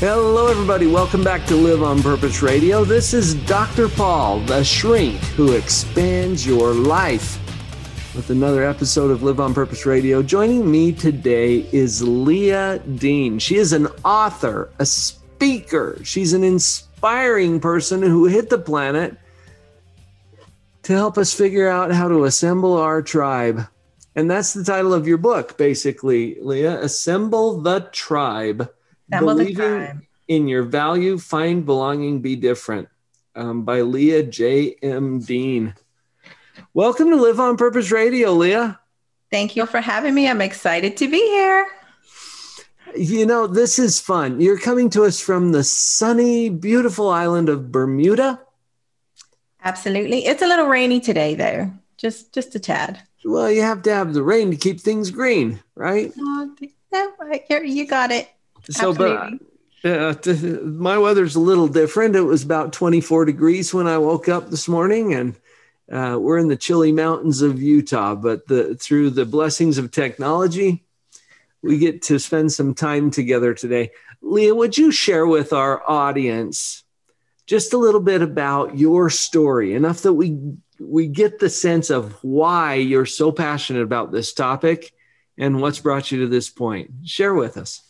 Hello, everybody. Welcome back to Live on Purpose Radio. This is Dr. Paul, the shrink who expands your life, with another episode of Live on Purpose Radio. Joining me today is Leah Dean. She is an author, a speaker, she's an inspiring person who hit the planet to help us figure out how to assemble our tribe. And that's the title of your book, basically, Leah Assemble the Tribe Believing in Your Value, Find Belonging, Be Different um, by Leah J. M. Dean. Welcome to Live on Purpose Radio, Leah. Thank you for having me. I'm excited to be here. You know, this is fun. You're coming to us from the sunny, beautiful island of Bermuda. Absolutely. It's a little rainy today, though, just just a tad. Well, you have to have the rain to keep things green, right? Oh, no, you got it. So, Absolutely. but uh, my weather's a little different. It was about 24 degrees when I woke up this morning, and uh, we're in the chilly mountains of Utah. But the, through the blessings of technology, we get to spend some time together today. Leah, would you share with our audience just a little bit about your story, enough that we we get the sense of why you're so passionate about this topic and what's brought you to this point? Share with us.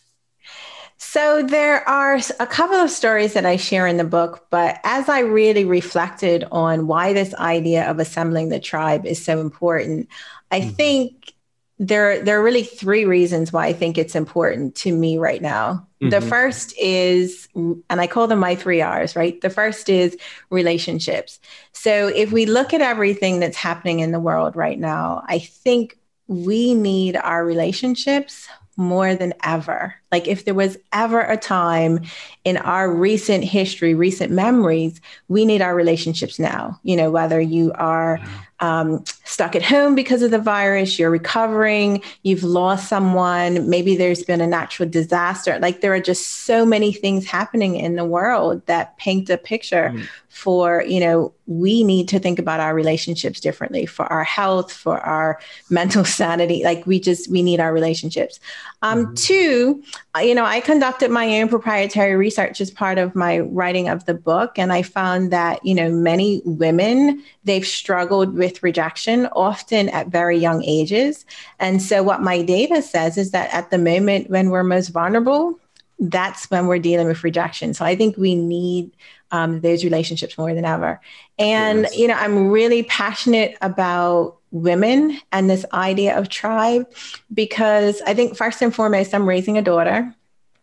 So, there are a couple of stories that I share in the book, but as I really reflected on why this idea of assembling the tribe is so important, I mm-hmm. think there, there are really three reasons why I think it's important to me right now. Mm-hmm. The first is, and I call them my three R's, right? The first is relationships. So, if we look at everything that's happening in the world right now, I think we need our relationships more than ever. Like, if there was ever a time in our recent history, recent memories, we need our relationships now. You know, whether you are um, stuck at home because of the virus, you're recovering, you've lost someone, maybe there's been a natural disaster. Like, there are just so many things happening in the world that paint a picture mm. For, you know, we need to think about our relationships differently for our health, for our mental sanity. Like, we just, we need our relationships. Um, mm-hmm. Two, you know, I conducted my own proprietary research as part of my writing of the book. And I found that, you know, many women, they've struggled with rejection, often at very young ages. And so, what my data says is that at the moment when we're most vulnerable, that's when we're dealing with rejection. So, I think we need um, those relationships more than ever. And, yes. you know, I'm really passionate about women and this idea of tribe because I think first and foremost, I'm raising a daughter.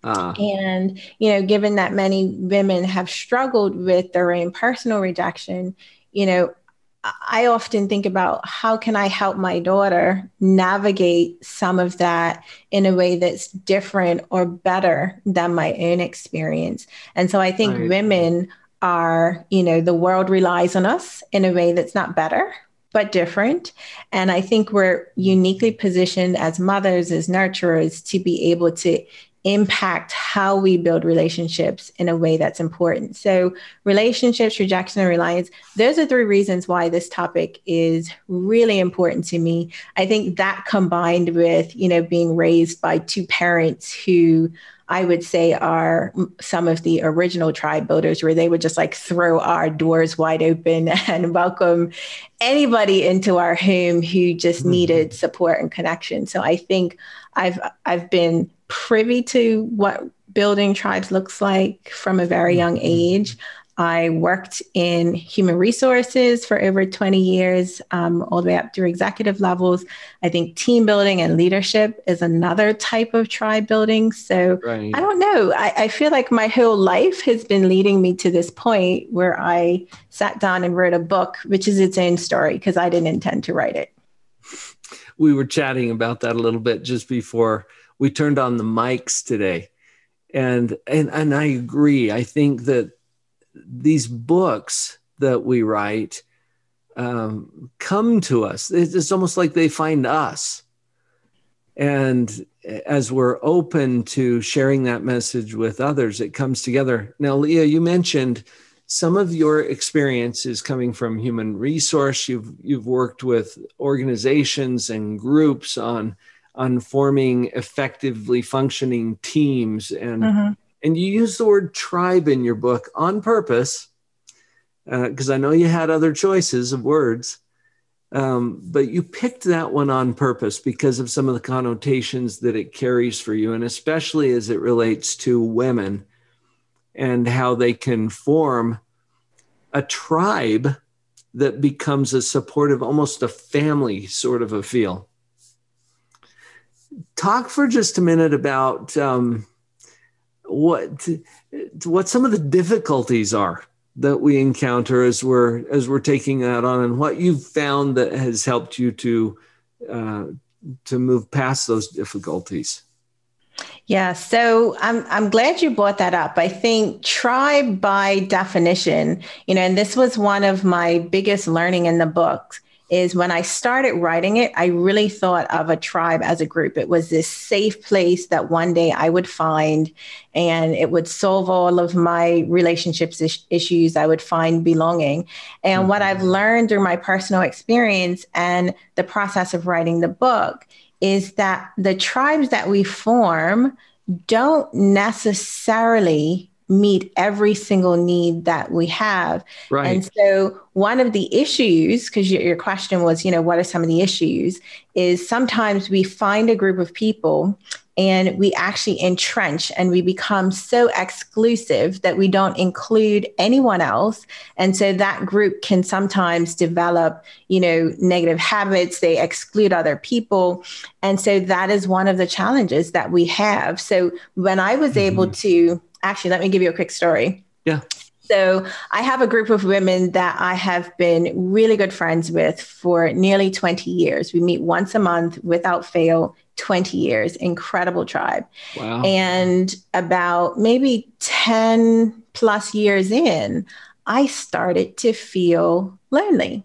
Uh. And, you know, given that many women have struggled with their own personal rejection, you know, I often think about how can I help my daughter navigate some of that in a way that's different or better than my own experience. And so I think right. women are, you know, the world relies on us in a way that's not better, but different. And I think we're uniquely positioned as mothers, as nurturers, to be able to impact how we build relationships in a way that's important. So, relationships, rejection, and reliance, those are three reasons why this topic is really important to me. I think that combined with, you know, being raised by two parents who I would say are some of the original tribe builders where they would just like throw our doors wide open and welcome anybody into our home who just mm-hmm. needed support and connection. So I think I've I've been privy to what building tribes looks like from a very young mm-hmm. age. I worked in human resources for over 20 years, um, all the way up through executive levels. I think team building and leadership is another type of tribe building. So right. I don't know. I, I feel like my whole life has been leading me to this point where I sat down and wrote a book, which is its own story because I didn't intend to write it. We were chatting about that a little bit just before we turned on the mics today. And, and and I agree. I think that these books that we write um, come to us. It's almost like they find us. And as we're open to sharing that message with others, it comes together. Now, Leah, you mentioned some of your experiences coming from human resource. You've you've worked with organizations and groups on on forming effectively functioning teams and mm-hmm. and you use the word tribe in your book on purpose because uh, I know you had other choices of words. Um, but you picked that one on purpose because of some of the connotations that it carries for you, and especially as it relates to women and how they can form a tribe that becomes a supportive, almost a family sort of a feel. Talk for just a minute about um, what what some of the difficulties are that we encounter as we're as we're taking that on, and what you've found that has helped you to uh, to move past those difficulties. Yeah, so I'm I'm glad you brought that up. I think tribe by definition, you know, and this was one of my biggest learning in the book is when I started writing it, I really thought of a tribe as a group. It was this safe place that one day I would find and it would solve all of my relationships is- issues. I would find belonging. And mm-hmm. what I've learned through my personal experience and the process of writing the book is that the tribes that we form don't necessarily meet every single need that we have. Right. And so one of the issues, because your, your, question was, you know, what are some of the issues, is sometimes we find a group of people and we actually entrench and we become so exclusive that we don't include anyone else and so that group can sometimes develop you know negative habits they exclude other people and so that is one of the challenges that we have so when i was mm-hmm. able to actually let me give you a quick story yeah so I have a group of women that I have been really good friends with for nearly 20 years. We meet once a month without fail 20 years, incredible tribe. Wow. And about maybe 10 plus years in, I started to feel lonely,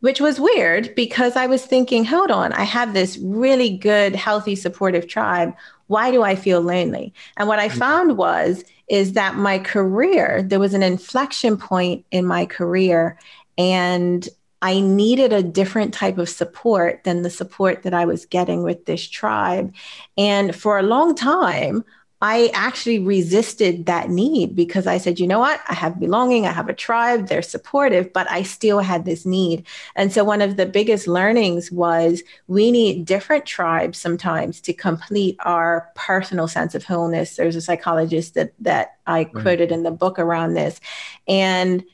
which was weird because I was thinking, hold on, I have this really good, healthy, supportive tribe. Why do I feel lonely? And what I mm-hmm. found was, is that my career, there was an inflection point in my career. And I needed a different type of support than the support that I was getting with this tribe. And for a long time, I actually resisted that need because I said, you know what? I have belonging, I have a tribe, they're supportive, but I still had this need. And so one of the biggest learnings was we need different tribes sometimes to complete our personal sense of wholeness. There's a psychologist that that I right. quoted in the book around this. And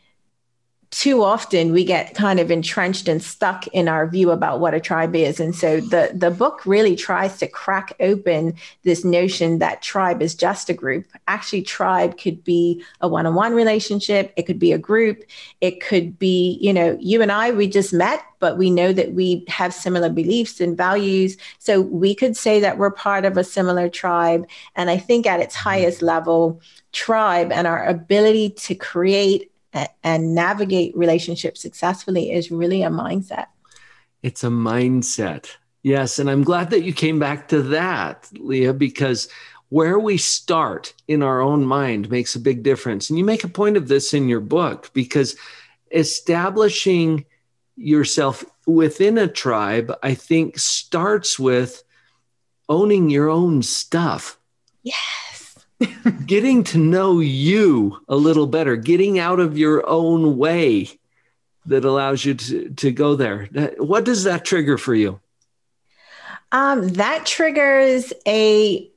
too often we get kind of entrenched and stuck in our view about what a tribe is. And so the, the book really tries to crack open this notion that tribe is just a group. Actually, tribe could be a one on one relationship, it could be a group, it could be, you know, you and I, we just met, but we know that we have similar beliefs and values. So we could say that we're part of a similar tribe. And I think at its highest level, tribe and our ability to create and navigate relationships successfully is really a mindset. It's a mindset. Yes. And I'm glad that you came back to that, Leah, because where we start in our own mind makes a big difference. And you make a point of this in your book because establishing yourself within a tribe, I think, starts with owning your own stuff. Yeah getting to know you a little better, getting out of your own way that allows you to, to go there. What does that trigger for you? Um, that triggers a,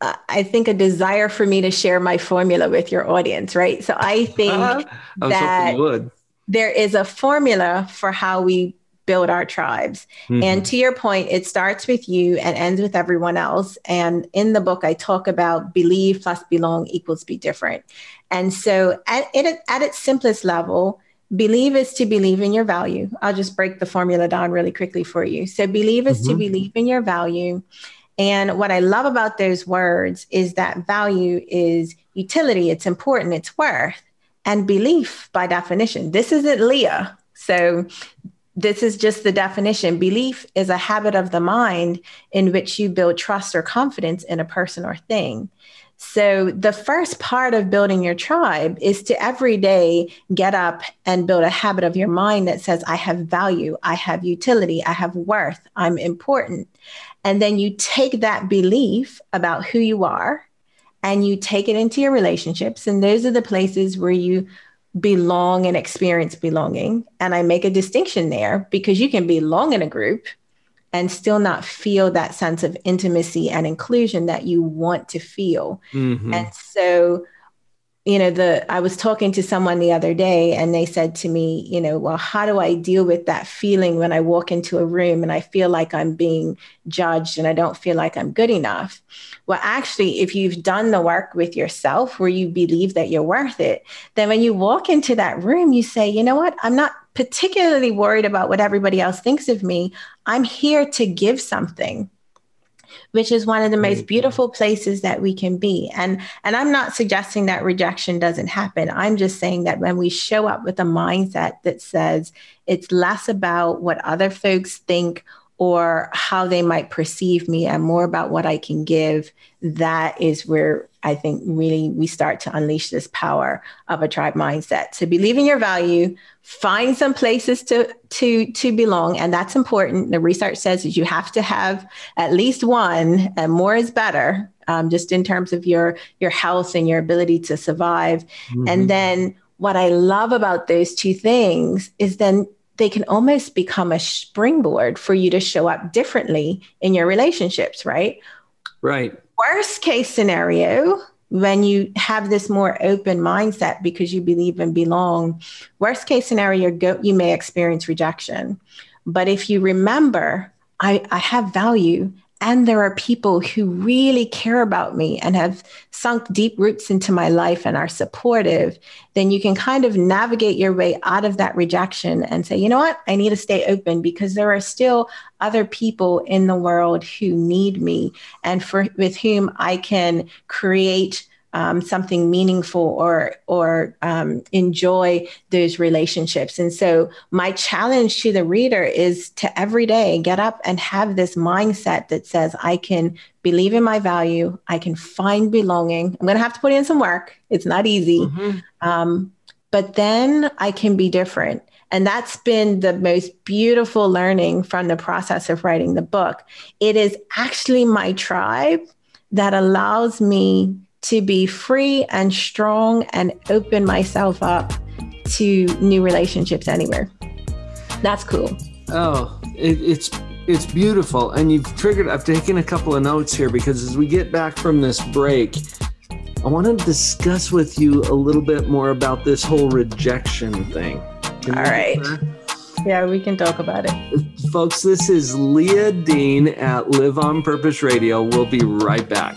uh, I think, a desire for me to share my formula with your audience, right? So I think I that there is a formula for how we build our tribes. Mm-hmm. And to your point, it starts with you and ends with everyone else. And in the book, I talk about believe plus belong equals be different. And so, at, at, at its simplest level, believe is to believe in your value. I'll just break the formula down really quickly for you. So, believe is mm-hmm. to believe in your value. And what I love about those words is that value is utility, it's important, it's worth. And belief, by definition, this isn't Leah So this is just the definition. Belief is a habit of the mind in which you build trust or confidence in a person or thing. So, the first part of building your tribe is to every day get up and build a habit of your mind that says, I have value, I have utility, I have worth, I'm important. And then you take that belief about who you are and you take it into your relationships. And those are the places where you belong and experience belonging. And I make a distinction there because you can belong in a group and still not feel that sense of intimacy and inclusion that you want to feel. Mm-hmm. And so you know the i was talking to someone the other day and they said to me you know well how do i deal with that feeling when i walk into a room and i feel like i'm being judged and i don't feel like i'm good enough? Well actually if you've done the work with yourself where you believe that you're worth it then when you walk into that room you say you know what? I'm not particularly worried about what everybody else thinks of me. I'm here to give something which is one of the most beautiful places that we can be. And and I'm not suggesting that rejection doesn't happen. I'm just saying that when we show up with a mindset that says it's less about what other folks think or how they might perceive me and more about what I can give, that is where I think really we start to unleash this power of a tribe mindset. To believe in your value, find some places to to to belong, and that's important. The research says that you have to have at least one, and more is better. Um, just in terms of your your health and your ability to survive, mm-hmm. and then what I love about those two things is then they can almost become a springboard for you to show up differently in your relationships, right? Right. Worst case scenario, when you have this more open mindset because you believe and belong, worst case scenario, go, you may experience rejection. But if you remember, I, I have value and there are people who really care about me and have sunk deep roots into my life and are supportive, then you can kind of navigate your way out of that rejection and say, you know what, I need to stay open because there are still other people in the world who need me and for with whom I can create um, something meaningful or or um, enjoy those relationships. And so my challenge to the reader is to every day get up and have this mindset that says I can believe in my value, I can find belonging. I'm going to have to put in some work. It's not easy, mm-hmm. um, but then I can be different. And that's been the most beautiful learning from the process of writing the book. It is actually my tribe that allows me to be free and strong and open myself up to new relationships anywhere. That's cool. Oh, it, it's it's beautiful, and you've triggered. I've taken a couple of notes here because as we get back from this break, I want to discuss with you a little bit more about this whole rejection thing. Can All right. Yeah, we can talk about it. Folks, this is Leah Dean at Live on Purpose Radio. We'll be right back.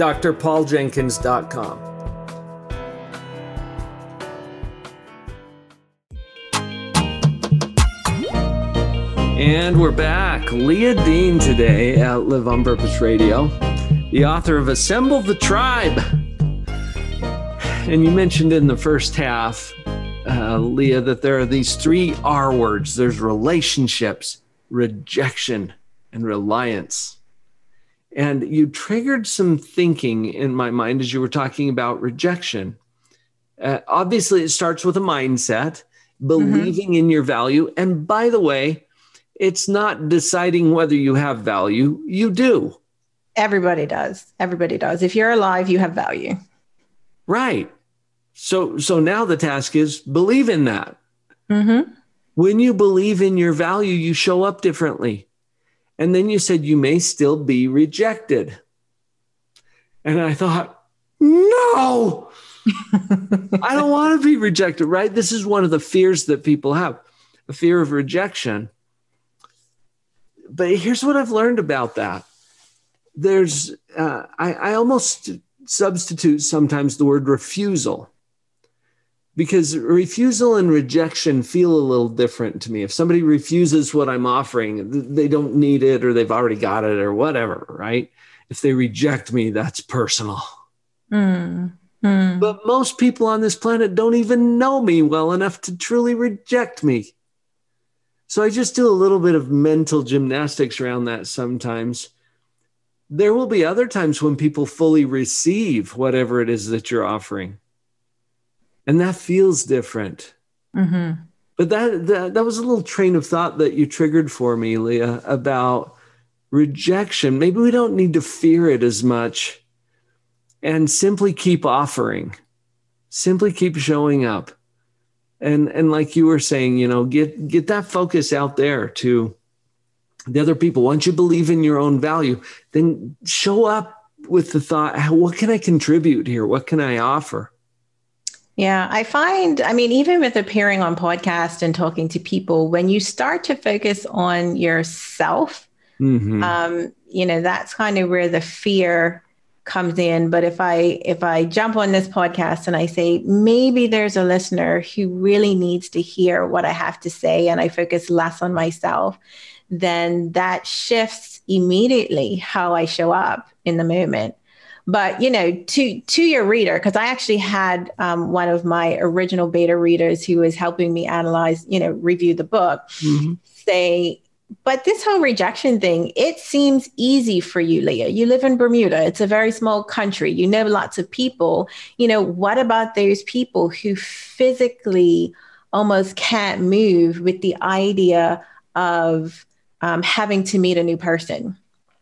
drpauljenkins.com. And we're back. Leah Dean today at Live on Purpose Radio, the author of Assemble the Tribe. And you mentioned in the first half, uh, Leah, that there are these three R words there's relationships, rejection, and reliance. And you triggered some thinking in my mind as you were talking about rejection. Uh, obviously, it starts with a mindset, believing mm-hmm. in your value. And by the way, it's not deciding whether you have value. You do. Everybody does. Everybody does. If you're alive, you have value. Right. So so now the task is believe in that. Mm-hmm. When you believe in your value, you show up differently. And then you said you may still be rejected. And I thought, no, I don't want to be rejected, right? This is one of the fears that people have a fear of rejection. But here's what I've learned about that there's, uh, I, I almost substitute sometimes the word refusal because refusal and rejection feel a little different to me. If somebody refuses what I'm offering, they don't need it or they've already got it or whatever, right? If they reject me, that's personal. Mm. Mm. But most people on this planet don't even know me well enough to truly reject me. So I just do a little bit of mental gymnastics around that sometimes. There will be other times when people fully receive whatever it is that you're offering. And that feels different. Mm-hmm. But that, that that was a little train of thought that you triggered for me, Leah, about rejection. Maybe we don't need to fear it as much and simply keep offering, simply keep showing up. And, and like you were saying, you know, get, get that focus out there to the other people. Once you believe in your own value, then show up with the thought, what can I contribute here? What can I offer? Yeah, I find, I mean, even with appearing on podcast and talking to people, when you start to focus on yourself, mm-hmm. um, you know, that's kind of where the fear comes in but if i if i jump on this podcast and i say maybe there's a listener who really needs to hear what i have to say and i focus less on myself then that shifts immediately how i show up in the moment but you know to to your reader because i actually had um, one of my original beta readers who was helping me analyze you know review the book mm-hmm. say but this whole rejection thing, it seems easy for you, Leah. You live in Bermuda. It's a very small country. You know lots of people. You know, what about those people who physically almost can't move with the idea of um, having to meet a new person?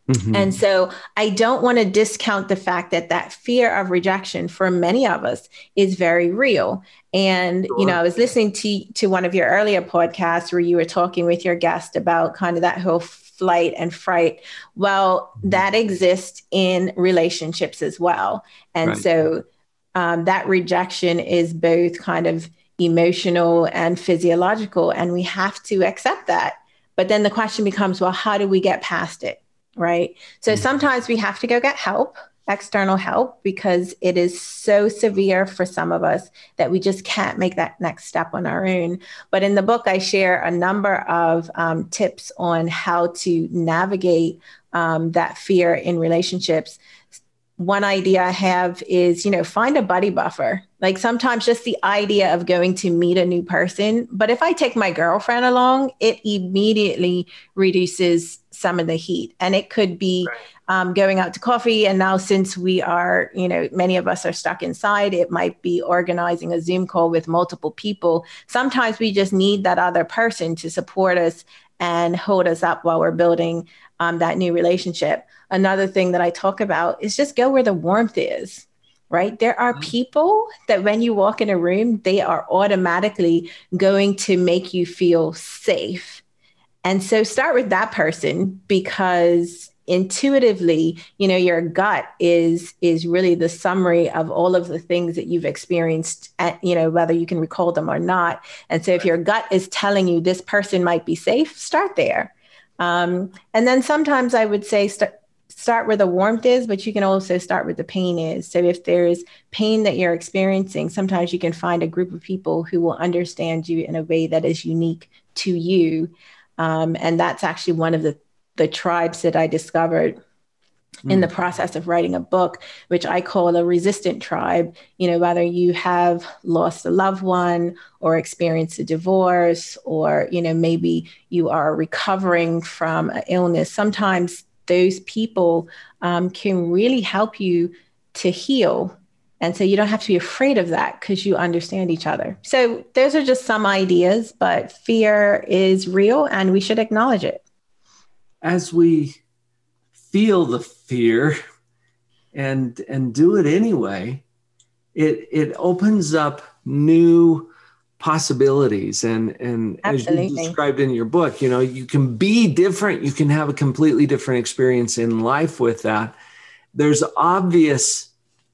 Mm-hmm. And so I don't want to discount the fact that that fear of rejection for many of us is very real. And sure. you know, I was listening to to one of your earlier podcasts where you were talking with your guest about kind of that whole flight and fright. Well, mm-hmm. that exists in relationships as well. And right. so um, that rejection is both kind of emotional and physiological, and we have to accept that. But then the question becomes, well, how do we get past it? Right? So mm-hmm. sometimes we have to go get help, external help, because it is so severe for some of us that we just can't make that next step on our own. But in the book, I share a number of um, tips on how to navigate um, that fear in relationships one idea I have is, you know, find a buddy buffer. Like sometimes just the idea of going to meet a new person. But if I take my girlfriend along, it immediately reduces some of the heat. And it could be right. um, going out to coffee. And now, since we are, you know, many of us are stuck inside, it might be organizing a Zoom call with multiple people. Sometimes we just need that other person to support us and hold us up while we're building um, that new relationship another thing that I talk about is just go where the warmth is right? There are mm-hmm. people that when you walk in a room, they are automatically going to make you feel safe. And so start with that person because intuitively, you know, your gut is is really the summary of all of the things that you've experienced, at, you know, whether you can recall them or not. And so if your gut is telling you this person might be safe, start there. Um, and then sometimes I would say st- start where the warmth is, but you can also start where the pain is. So if there's pain that you're experiencing, sometimes you can find a group of people who will understand you in a way that is unique to you. Um, and that's actually one of the, the tribes that I discovered in the mm. process of writing a book, which I call a resistant tribe. You know, whether you have lost a loved one or experienced a divorce, or, you know, maybe you are recovering from an illness, sometimes those people um, can really help you to heal And so you don't have to be afraid of that because you understand each other. So those are just some ideas, but fear is real and we should acknowledge it. As we feel the fear and and do it anyway, it it opens up new possibilities. And and Absolutely. as you described in your book you know you can be different. You can have a completely different experience in life with that. There's obvious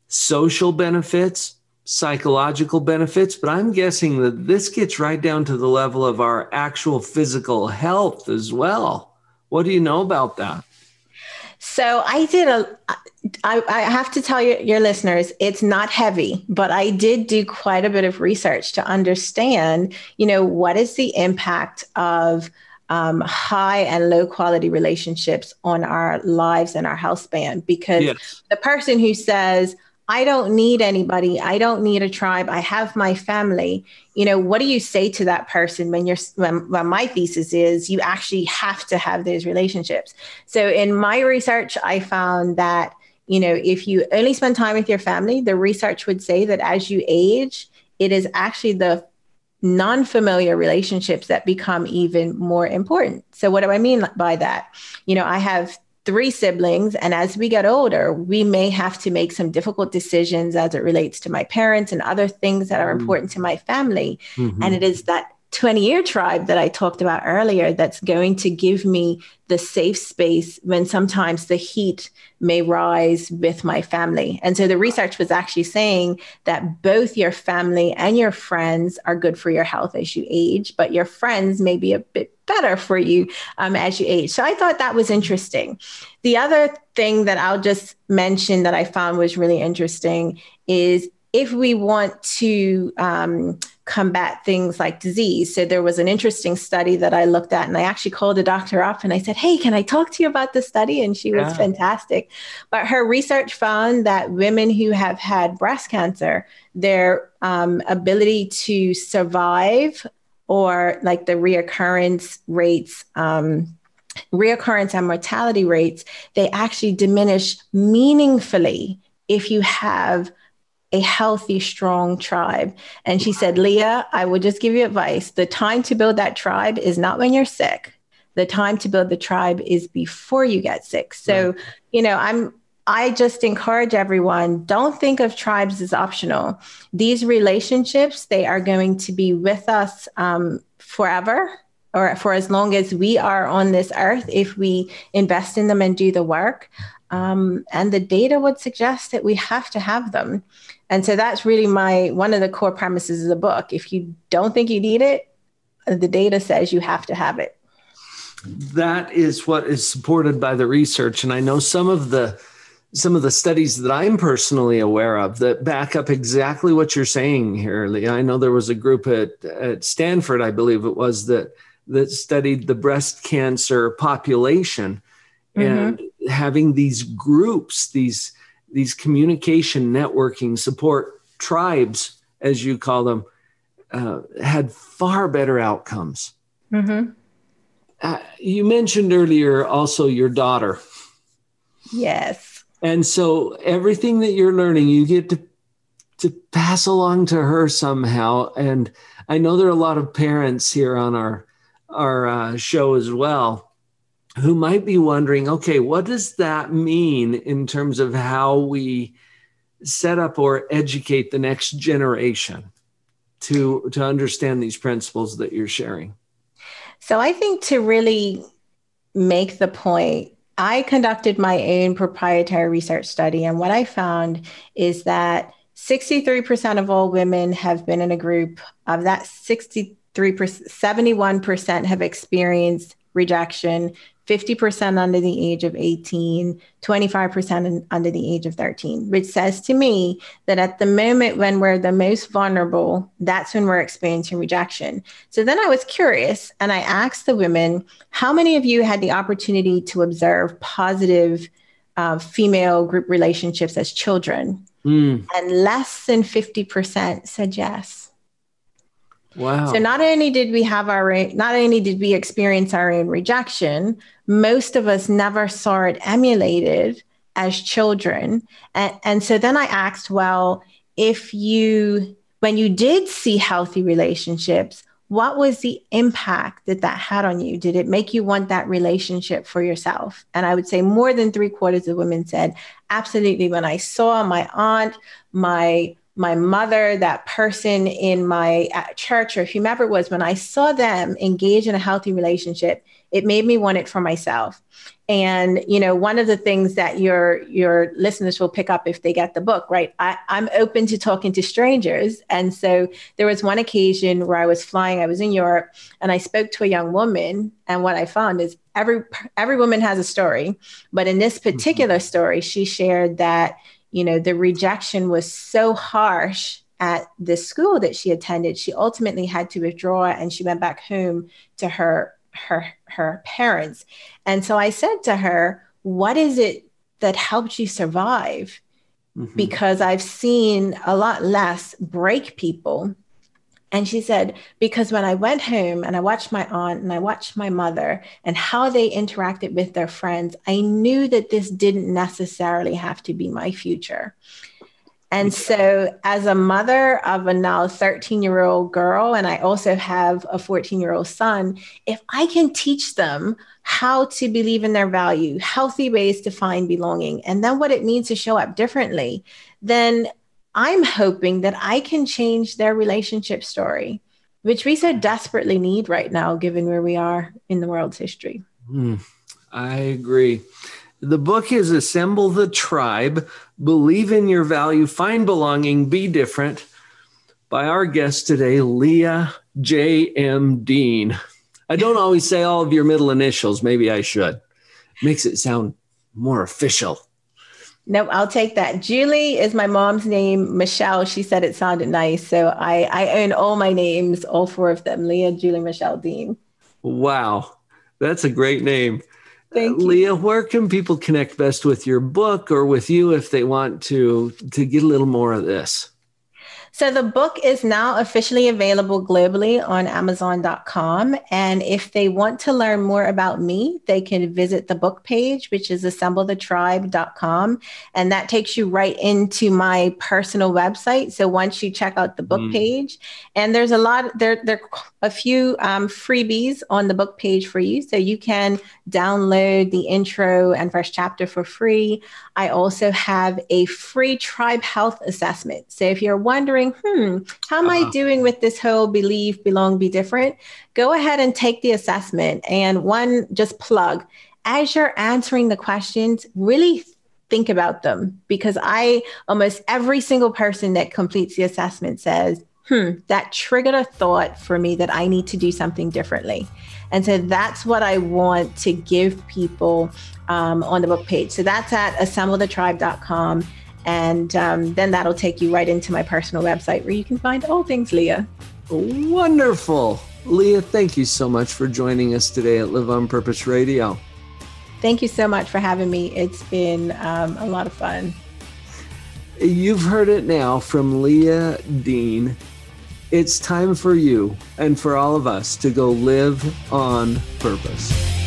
social benefits psychological benefits but i'm guessing that this gets right down to the level of our actual physical health as well what do you know about that so I did a, I, I have to tell you, your listeners, it's not heavy, but I did do quite a bit of research to understand, you know, what is the impact of um, high and low quality relationships on our lives and our health span. Because yes. the person who says, I don't need anybody. I don't need a tribe. I have my family. You know, what do you say to that person when you're, when, when, my thesis is you actually have to have those relationships? So in my research, I found that, you know, if you only spend time with your family, the research would say that as you age, it is actually the non familiar relationships that become even more important. So, what do I mean by that? You know, I have three siblings. And as we get older, we may have to make some difficult decisions as it relates to my parents and other things that are mm-hmm. important to my family. Mm-hmm. And it is that 20 year tribe that I talked about earlier that's going to give me the safe space when sometimes the heat may rise with my family. And so the research was actually saying that both your family and your friends are good for your health as you age, but your friends may be a bit better for you um, as you age. So I thought that was interesting. The other thing that I'll just mention that I found was really interesting is if we want to um, combat things like disease. So there was an interesting study that I looked at, and I actually called the doctor up and I said, Hey, can I talk to you about this study? And she was yeah. fantastic. But her research found that women who have had breast cancer, their um, ability to survive or like the reoccurrence rates, um, reoccurrence and mortality rates, they actually diminish meaningfully if you have a healthy, strong tribe. And she said, Leah, I will just give you advice. The time to build that tribe is not when you're sick. The time to build the tribe is before you get sick. So, right. you know, I'm I just encourage everyone don't think of tribes as optional. These relationships, they are going to be with us um, forever or for as long as we are on this earth if we invest in them and do the work. Um, and the data would suggest that we have to have them. And so that's really my one of the core premises of the book. If you don't think you need it, the data says you have to have it. That is what is supported by the research. And I know some of the some of the studies that I'm personally aware of that back up exactly what you're saying here. I know there was a group at, at Stanford, I believe it was, that that studied the breast cancer population mm-hmm. and having these groups, these these communication networking support tribes, as you call them, uh, had far better outcomes. Mm-hmm. Uh, you mentioned earlier also your daughter. Yes. And so everything that you're learning, you get to to pass along to her somehow. And I know there are a lot of parents here on our our uh, show as well who might be wondering okay, what does that mean in terms of how we set up or educate the next generation to, to understand these principles that you're sharing? So I think to really make the point, I conducted my own proprietary research study. And what I found is that 63% of all women have been in a group. Of that 63%, 71% have experienced rejection, 50% under the age of 18, 25% under the age of 13, which says to me that at the moment when we're the most vulnerable, that's when we're experiencing rejection. So then I was curious and I asked the women, how many of you had the opportunity to observe positive uh, female group relationships as children? Mm. And less than 50% said yes. Wow. So not only did we have our not only did we experience our own rejection, most of us never saw it emulated as children. And, and so then I asked, well, if you, when you did see healthy relationships, what was the impact that that had on you? Did it make you want that relationship for yourself? And I would say more than three quarters of women said, absolutely. When I saw my aunt, my my mother, that person in my church or whomever it was, when I saw them engage in a healthy relationship, it made me want it for myself. And you know, one of the things that your your listeners will pick up if they get the book, right? I, I'm open to talking to strangers. And so there was one occasion where I was flying, I was in Europe, and I spoke to a young woman. And what I found is every every woman has a story. But in this mm-hmm. particular mm-hmm. story, she shared that, you know, the rejection was so harsh at the school that she attended, she ultimately had to withdraw and she went back home to her her her parents. And so I said to her, "What is it that helped you survive?" Mm-hmm. Because I've seen a lot less break people. And she said, because when I went home and I watched my aunt and I watched my mother and how they interacted with their friends, I knew that this didn't necessarily have to be my future. And so, as a mother of a now 13 year old girl, and I also have a 14 year old son, if I can teach them how to believe in their value, healthy ways to find belonging, and then what it means to show up differently, then I'm hoping that I can change their relationship story, which we so desperately need right now, given where we are in the world's history. Mm, I agree. The book is Assemble the Tribe, Believe in Your Value, Find Belonging, Be Different by our guest today, Leah J.M. Dean. I don't always say all of your middle initials. Maybe I should. Makes it sound more official. No, I'll take that. Julie is my mom's name. Michelle, she said it sounded nice. So I, I own all my names, all four of them Leah, Julie, Michelle, Dean. Wow. That's a great name. Thank you. Leah, where can people connect best with your book or with you if they want to to get a little more of this? So the book is now officially available globally on Amazon.com. And if they want to learn more about me, they can visit the book page, which is assemblethetribe.com. And that takes you right into my personal website. So once you check out the book mm. page, and there's a lot, there, there are a few um, freebies on the book page for you. So you can download the intro and first chapter for free. I also have a free tribe health assessment. So if you're wondering, hmm, how am uh-huh. I doing with this whole believe, belong, be different? Go ahead and take the assessment. And one, just plug as you're answering the questions, really think about them because I almost every single person that completes the assessment says, hmm, that triggered a thought for me that I need to do something differently. And so that's what I want to give people um, on the book page. So that's at assemblethetribe.com. And um, then that'll take you right into my personal website where you can find all things Leah. Wonderful. Leah, thank you so much for joining us today at Live on Purpose Radio. Thank you so much for having me. It's been um, a lot of fun. You've heard it now from Leah Dean. It's time for you and for all of us to go live on purpose.